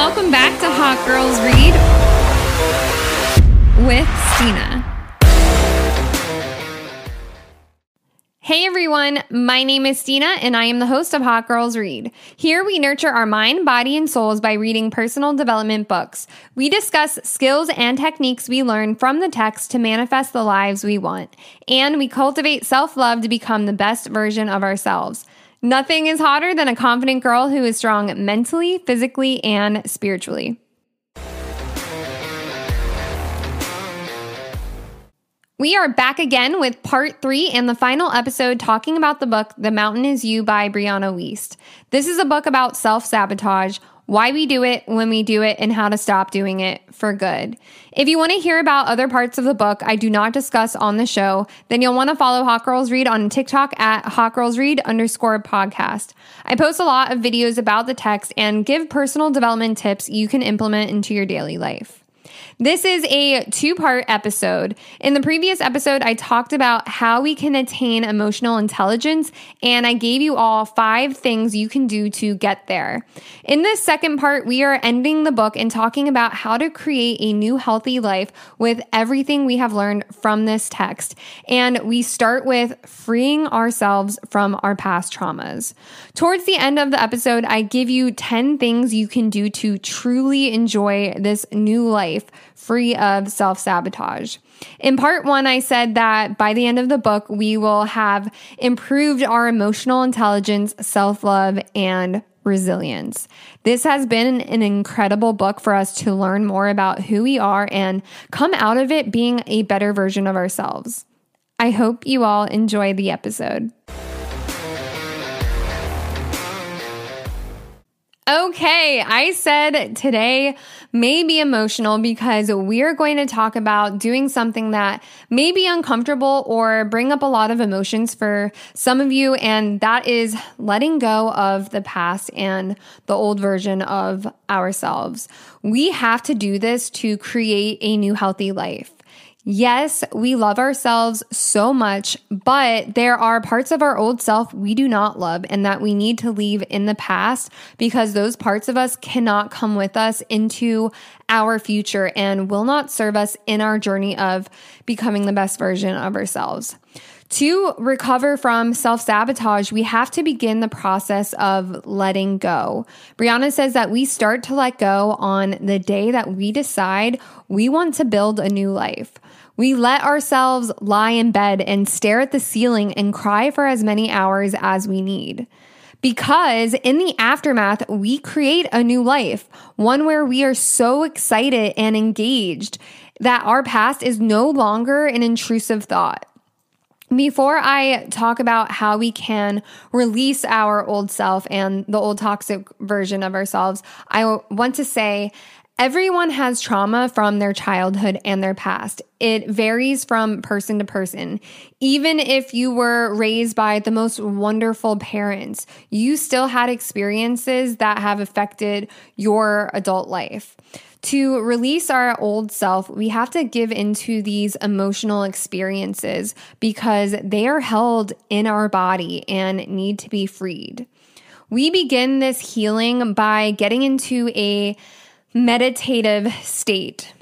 welcome back to Hot Girls Read with Stina. Hey everyone, my name is Stina and I am the host of Hot Girls Read. Here we nurture our mind, body, and souls by reading personal development books. We discuss skills and techniques we learn from the text to manifest the lives we want. And we cultivate self love to become the best version of ourselves. Nothing is hotter than a confident girl who is strong mentally, physically, and spiritually. We are back again with part three and the final episode talking about the book The Mountain Is You by Brianna Wiest. This is a book about self sabotage, why we do it, when we do it, and how to stop doing it for good. If you want to hear about other parts of the book I do not discuss on the show, then you'll want to follow Hot Girls Read on TikTok at Hot Girls Read underscore podcast. I post a lot of videos about the text and give personal development tips you can implement into your daily life. This is a two part episode. In the previous episode, I talked about how we can attain emotional intelligence, and I gave you all five things you can do to get there. In this second part, we are ending the book and talking about how to create a new healthy life with everything we have learned from this text. And we start with freeing ourselves from our past traumas. Towards the end of the episode, I give you 10 things you can do to truly enjoy this new life free of self sabotage. In part one, I said that by the end of the book, we will have improved our emotional intelligence, self love, and resilience. This has been an incredible book for us to learn more about who we are and come out of it being a better version of ourselves. I hope you all enjoy the episode. Okay, I said today may be emotional because we're going to talk about doing something that may be uncomfortable or bring up a lot of emotions for some of you, and that is letting go of the past and the old version of ourselves. We have to do this to create a new healthy life. Yes, we love ourselves so much, but there are parts of our old self we do not love and that we need to leave in the past because those parts of us cannot come with us into our future and will not serve us in our journey of becoming the best version of ourselves. To recover from self sabotage, we have to begin the process of letting go. Brianna says that we start to let go on the day that we decide we want to build a new life. We let ourselves lie in bed and stare at the ceiling and cry for as many hours as we need. Because in the aftermath, we create a new life, one where we are so excited and engaged that our past is no longer an intrusive thought. Before I talk about how we can release our old self and the old toxic version of ourselves, I want to say Everyone has trauma from their childhood and their past. It varies from person to person. Even if you were raised by the most wonderful parents, you still had experiences that have affected your adult life. To release our old self, we have to give into these emotional experiences because they are held in our body and need to be freed. We begin this healing by getting into a meditative state.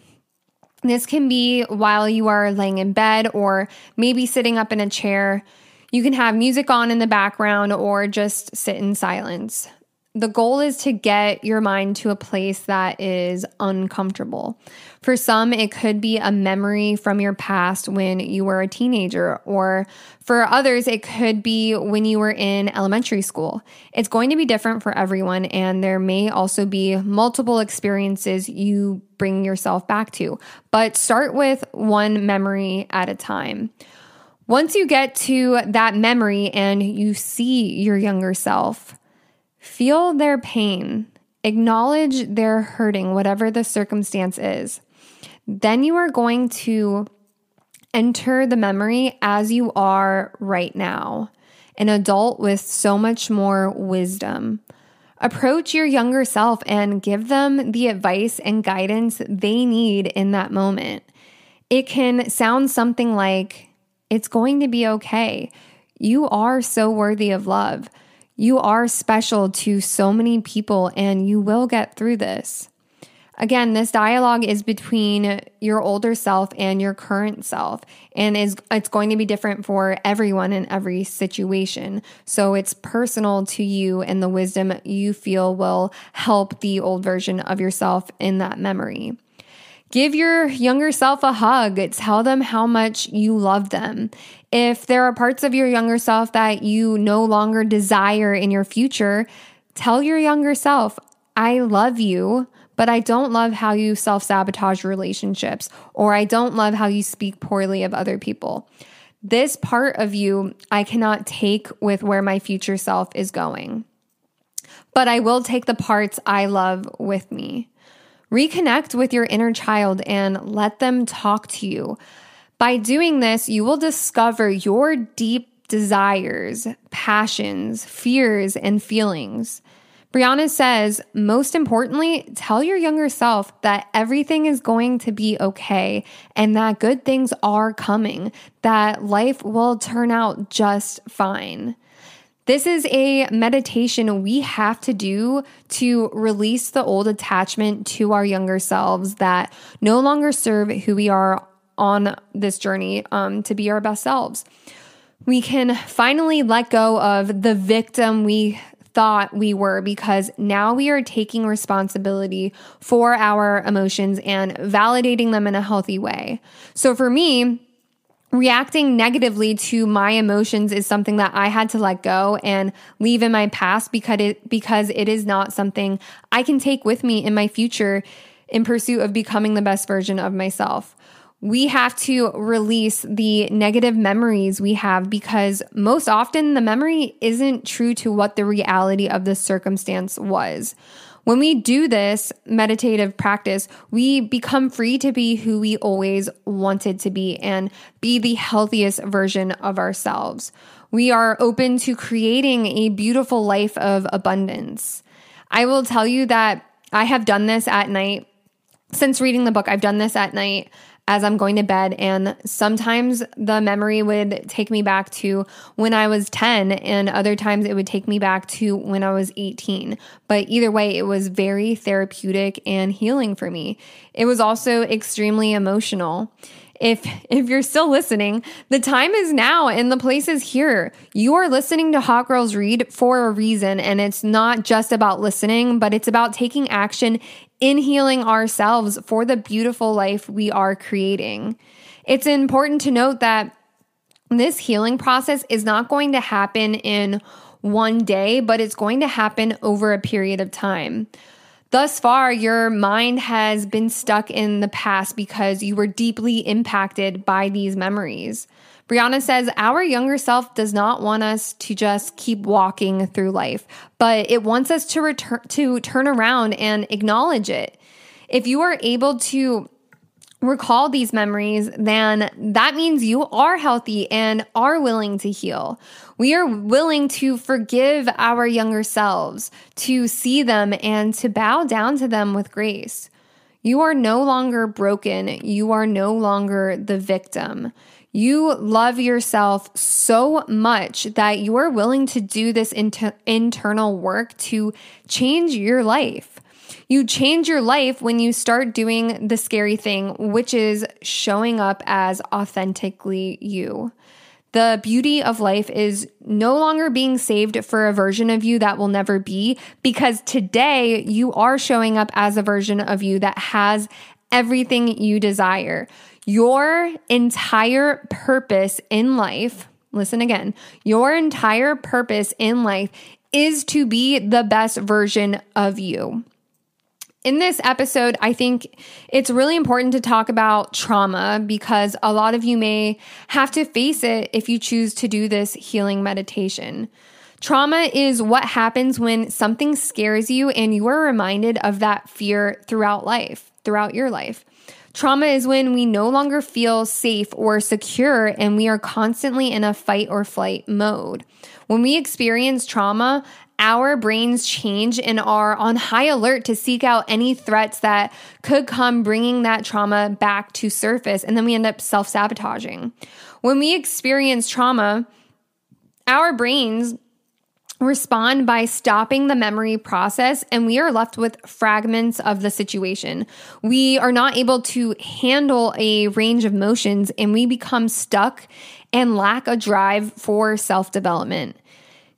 This can be while you are laying in bed or maybe sitting up in a chair. You can have music on in the background or just sit in silence the goal is to get your mind to a place that is uncomfortable. For some, it could be a memory from your past when you were a teenager, or for others, it could be when you were in elementary school. It's going to be different for everyone, and there may also be multiple experiences you bring yourself back to. But start with one memory at a time. Once you get to that memory and you see your younger self, Feel their pain, acknowledge their hurting, whatever the circumstance is. Then you are going to enter the memory as you are right now, an adult with so much more wisdom. Approach your younger self and give them the advice and guidance they need in that moment. It can sound something like, It's going to be okay. You are so worthy of love. You are special to so many people and you will get through this. Again, this dialogue is between your older self and your current self and is it's going to be different for everyone in every situation. So it's personal to you and the wisdom you feel will help the old version of yourself in that memory. Give your younger self a hug. Tell them how much you love them. If there are parts of your younger self that you no longer desire in your future, tell your younger self, I love you but I don't love how you self sabotage relationships, or I don't love how you speak poorly of other people. This part of you I cannot take with where my future self is going. But I will take the parts I love with me. Reconnect with your inner child and let them talk to you. By doing this, you will discover your deep desires, passions, fears, and feelings. Brianna says, most importantly, tell your younger self that everything is going to be okay and that good things are coming, that life will turn out just fine. This is a meditation we have to do to release the old attachment to our younger selves that no longer serve who we are on this journey um, to be our best selves. We can finally let go of the victim we thought we were because now we are taking responsibility for our emotions and validating them in a healthy way. So for me, reacting negatively to my emotions is something that I had to let go and leave in my past because it because it is not something I can take with me in my future in pursuit of becoming the best version of myself we have to release the negative memories we have because most often the memory isn't true to what the reality of the circumstance was. When we do this meditative practice, we become free to be who we always wanted to be and be the healthiest version of ourselves. We are open to creating a beautiful life of abundance. I will tell you that I have done this at night. Since reading the book, I've done this at night as I'm going to bed. And sometimes the memory would take me back to when I was 10, and other times it would take me back to when I was 18. But either way, it was very therapeutic and healing for me. It was also extremely emotional if if you're still listening, the time is now and the place is here. You are listening to Hot Girls Read for a reason and it's not just about listening, but it's about taking action in healing ourselves for the beautiful life we are creating. It's important to note that this healing process is not going to happen in one day, but it's going to happen over a period of time. Thus far, your mind has been stuck in the past because you were deeply impacted by these memories. Brianna says, Our younger self does not want us to just keep walking through life, but it wants us to return to turn around and acknowledge it. If you are able to recall these memories, then that means you are healthy and are willing to heal. We are willing to forgive our younger selves, to see them and to bow down to them with grace. You are no longer broken. You are no longer the victim. You love yourself so much that you are willing to do this inter- internal work to change your life. You change your life when you start doing the scary thing, which is showing up as authentically you. The beauty of life is no longer being saved for a version of you that will never be, because today you are showing up as a version of you that has everything you desire. Your entire purpose in life, listen again, your entire purpose in life is to be the best version of you. In this episode, I think it's really important to talk about trauma because a lot of you may have to face it if you choose to do this healing meditation. Trauma is what happens when something scares you and you are reminded of that fear throughout life, throughout your life. Trauma is when we no longer feel safe or secure and we are constantly in a fight or flight mode. When we experience trauma, our brains change and are on high alert to seek out any threats that could come, bringing that trauma back to surface. And then we end up self sabotaging. When we experience trauma, our brains respond by stopping the memory process and we are left with fragments of the situation. We are not able to handle a range of motions and we become stuck and lack a drive for self development.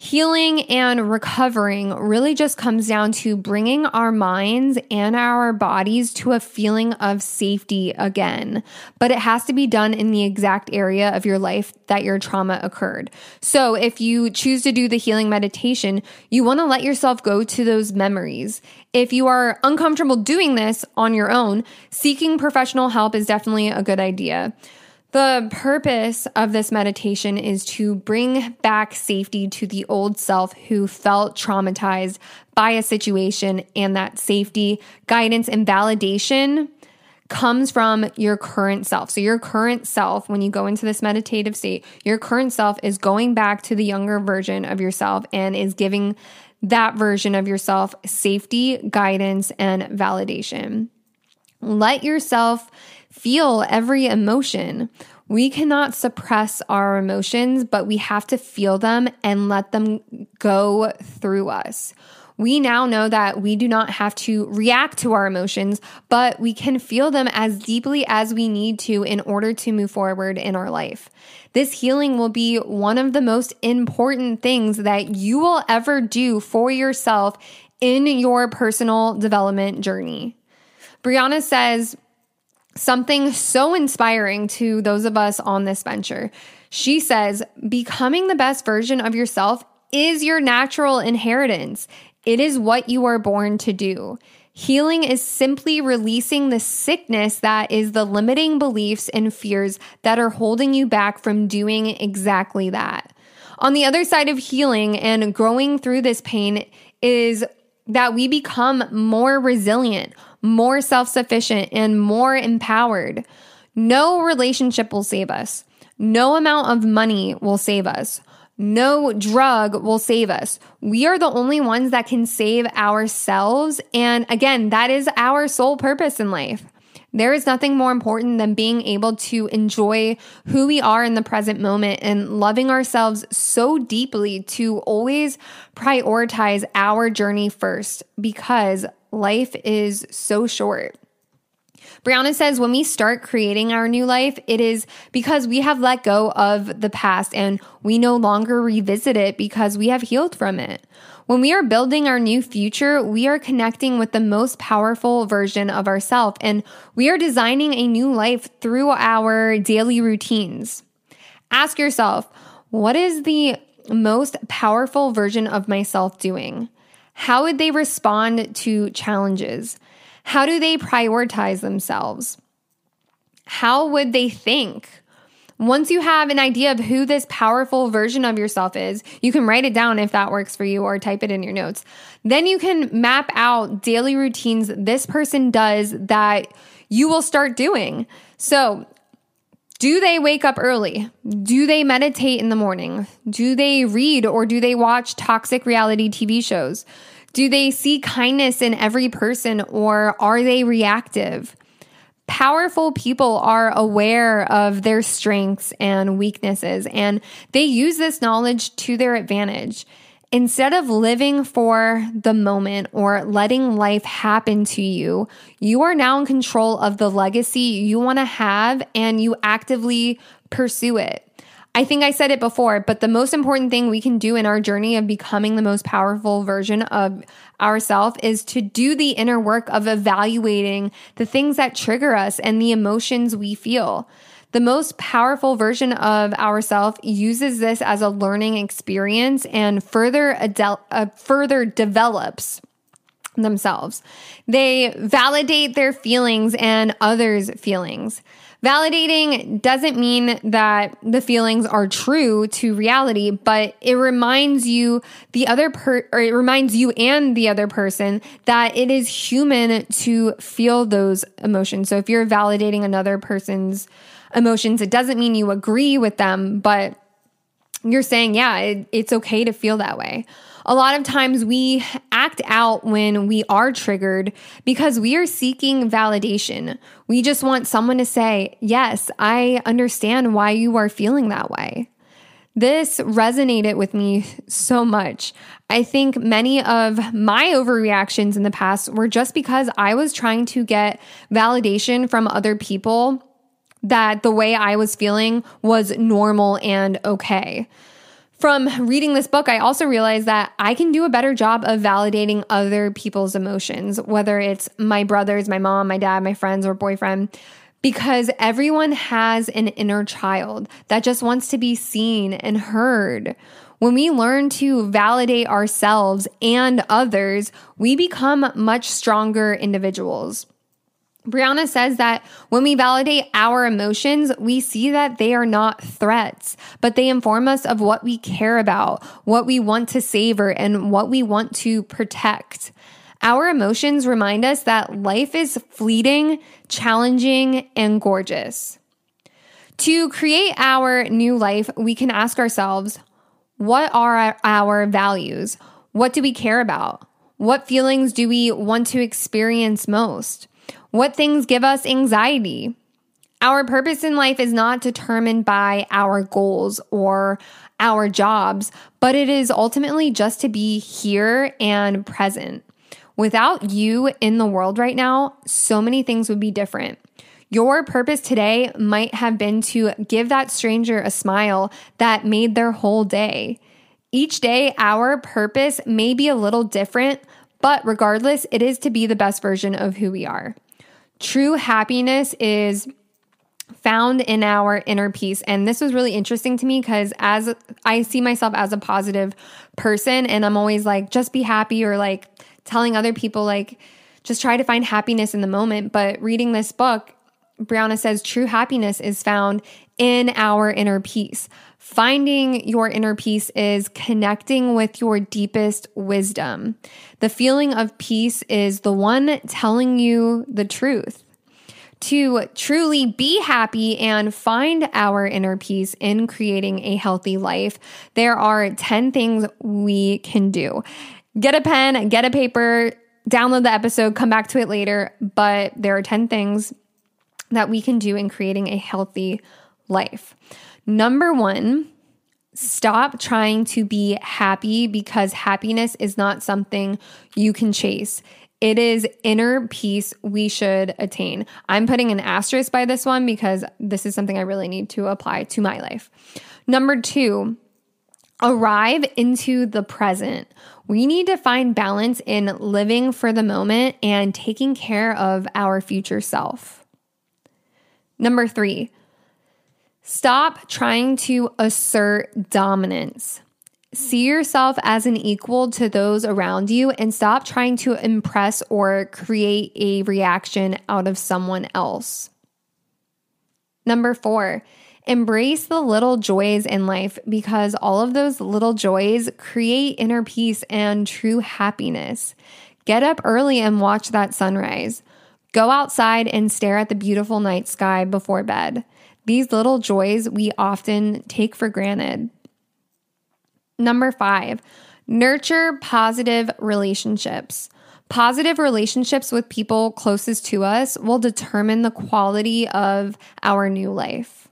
Healing and recovering really just comes down to bringing our minds and our bodies to a feeling of safety again. But it has to be done in the exact area of your life that your trauma occurred. So if you choose to do the healing meditation, you want to let yourself go to those memories. If you are uncomfortable doing this on your own, seeking professional help is definitely a good idea. The purpose of this meditation is to bring back safety to the old self who felt traumatized by a situation, and that safety, guidance, and validation comes from your current self. So, your current self, when you go into this meditative state, your current self is going back to the younger version of yourself and is giving that version of yourself safety, guidance, and validation. Let yourself feel every emotion. We cannot suppress our emotions, but we have to feel them and let them go through us. We now know that we do not have to react to our emotions, but we can feel them as deeply as we need to in order to move forward in our life. This healing will be one of the most important things that you will ever do for yourself in your personal development journey. Brianna says, something so inspiring to those of us on this venture. She says, becoming the best version of yourself is your natural inheritance. It is what you are born to do. Healing is simply releasing the sickness that is the limiting beliefs and fears that are holding you back from doing exactly that. On the other side of healing and growing through this pain is that we become more resilient, more self sufficient, and more empowered. No relationship will save us. No amount of money will save us. No drug will save us. We are the only ones that can save ourselves. And again, that is our sole purpose in life. There is nothing more important than being able to enjoy who we are in the present moment and loving ourselves so deeply to always prioritize our journey first because life is so short. Brianna says when we start creating our new life, it is because we have let go of the past and we no longer revisit it because we have healed from it. When we are building our new future, we are connecting with the most powerful version of ourselves and we are designing a new life through our daily routines. Ask yourself, what is the most powerful version of myself doing? How would they respond to challenges? How do they prioritize themselves? How would they think? Once you have an idea of who this powerful version of yourself is, you can write it down if that works for you or type it in your notes. Then you can map out daily routines this person does that you will start doing. So, do they wake up early? Do they meditate in the morning? Do they read or do they watch toxic reality TV shows? Do they see kindness in every person or are they reactive? Powerful people are aware of their strengths and weaknesses and they use this knowledge to their advantage. Instead of living for the moment or letting life happen to you, you are now in control of the legacy you want to have and you actively pursue it. I think I said it before, but the most important thing we can do in our journey of becoming the most powerful version of ourselves is to do the inner work of evaluating the things that trigger us and the emotions we feel. The most powerful version of ourself uses this as a learning experience and further adel- uh, further develops themselves. They validate their feelings and others' feelings. Validating doesn't mean that the feelings are true to reality, but it reminds you the other per or it reminds you and the other person that it is human to feel those emotions. So if you're validating another person's emotions. It doesn't mean you agree with them, but you're saying, yeah, it, it's okay to feel that way. A lot of times we act out when we are triggered because we are seeking validation. We just want someone to say, Yes, I understand why you are feeling that way. This resonated with me so much. I think many of my overreactions in the past were just because I was trying to get validation from other people that the way I was feeling was normal and okay. From reading this book, I also realized that I can do a better job of validating other people's emotions, whether it's my brothers, my mom, my dad, my friends, or boyfriend because everyone has an inner child that just wants to be seen and heard. When we learn to validate ourselves and others, we become much stronger individuals. Brianna says that when we validate our emotions, we see that they are not threats, but they inform us of what we care about, what we want to savor, and what we want to protect. Our emotions remind us that life is fleeting, challenging, and gorgeous. To create our new life, we can ask ourselves what are our values? What do we care about? What feelings do we want to experience most? What things give us anxiety? Our purpose in life is not determined by our goals or our jobs, but it is ultimately just to be here and present. Without you in the world right now, so many things would be different. Your purpose today might have been to give that stranger a smile that made their whole day. Each day, our purpose may be a little different, but regardless, it is to be the best version of who we are. True happiness is found in our inner peace. And this was really interesting to me because as I see myself as a positive person, and I'm always like, just be happy or like, telling other people, like, just try to find happiness in the moment. But reading this book, Brianna says true happiness is found in our inner peace. Finding your inner peace is connecting with your deepest wisdom. The feeling of peace is the one telling you the truth. To truly be happy and find our inner peace in creating a healthy life, there are 10 things we can do get a pen, get a paper, download the episode, come back to it later. But there are 10 things that we can do in creating a healthy life. Number one, stop trying to be happy because happiness is not something you can chase. It is inner peace we should attain. I'm putting an asterisk by this one because this is something I really need to apply to my life. Number two, arrive into the present. We need to find balance in living for the moment and taking care of our future self. Number three, stop trying to assert dominance. See yourself as an equal to those around you and stop trying to impress or create a reaction out of someone else. Number four, Embrace the little joys in life because all of those little joys create inner peace and true happiness. Get up early and watch that sunrise. Go outside and stare at the beautiful night sky before bed. These little joys we often take for granted. Number five, nurture positive relationships. Positive relationships with people closest to us will determine the quality of our new life.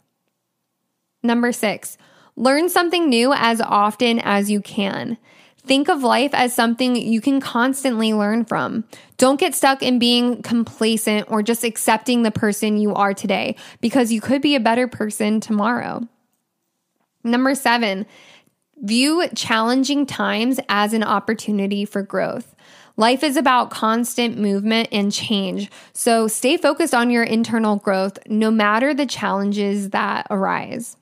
Number six, learn something new as often as you can. Think of life as something you can constantly learn from. Don't get stuck in being complacent or just accepting the person you are today because you could be a better person tomorrow. Number seven, view challenging times as an opportunity for growth. Life is about constant movement and change. So stay focused on your internal growth no matter the challenges that arise.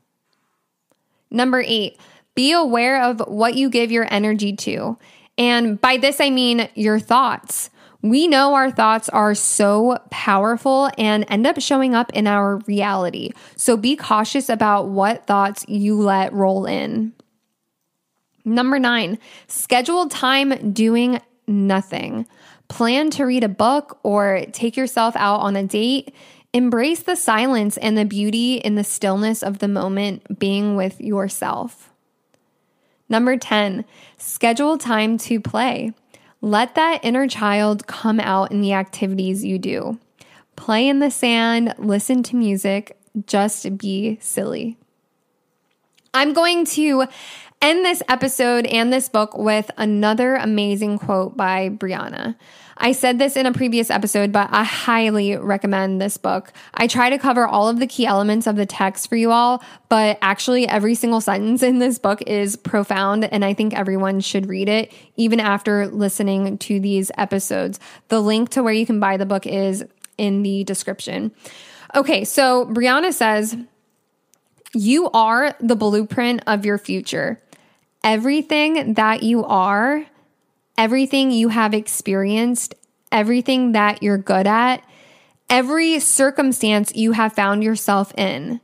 Number eight, be aware of what you give your energy to. And by this, I mean your thoughts. We know our thoughts are so powerful and end up showing up in our reality. So be cautious about what thoughts you let roll in. Number nine, schedule time doing nothing. Plan to read a book or take yourself out on a date Embrace the silence and the beauty in the stillness of the moment being with yourself. Number 10, schedule time to play. Let that inner child come out in the activities you do. Play in the sand, listen to music, just be silly. I'm going to end this episode and this book with another amazing quote by Brianna. I said this in a previous episode, but I highly recommend this book. I try to cover all of the key elements of the text for you all, but actually, every single sentence in this book is profound, and I think everyone should read it, even after listening to these episodes. The link to where you can buy the book is in the description. Okay, so Brianna says, You are the blueprint of your future. Everything that you are, everything you have experienced, everything that you're good at, every circumstance you have found yourself in,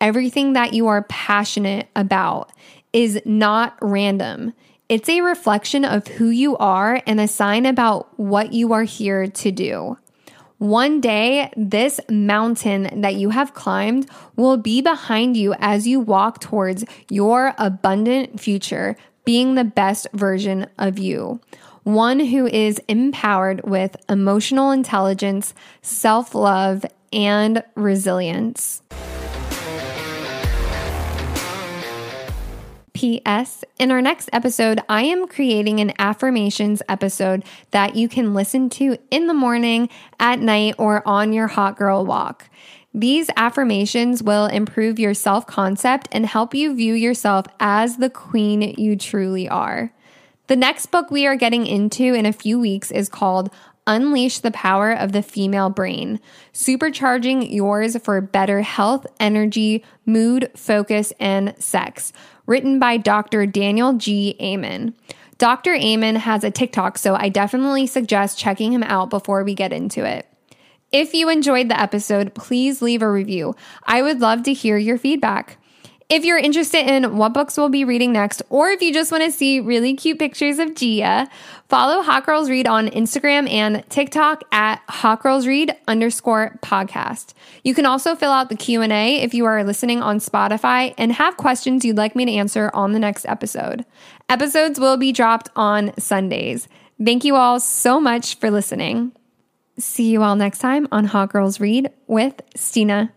everything that you are passionate about is not random. It's a reflection of who you are and a sign about what you are here to do. One day, this mountain that you have climbed will be behind you as you walk towards your abundant future, being the best version of you. One who is empowered with emotional intelligence, self love, and resilience. P.S. In our next episode, I am creating an affirmations episode that you can listen to in the morning, at night, or on your hot girl walk. These affirmations will improve your self concept and help you view yourself as the queen you truly are. The next book we are getting into in a few weeks is called Unleash the Power of the Female Brain, supercharging yours for better health, energy, mood, focus, and sex written by Dr. Daniel G. Amen. Dr. Amen has a TikTok, so I definitely suggest checking him out before we get into it. If you enjoyed the episode, please leave a review. I would love to hear your feedback. If you're interested in what books we'll be reading next, or if you just want to see really cute pictures of Gia, follow Hot Girls Read on Instagram and TikTok at Hot Girls Read underscore podcast. You can also fill out the Q&A if you are listening on Spotify and have questions you'd like me to answer on the next episode. Episodes will be dropped on Sundays. Thank you all so much for listening. See you all next time on Hot Girls Read with Stina.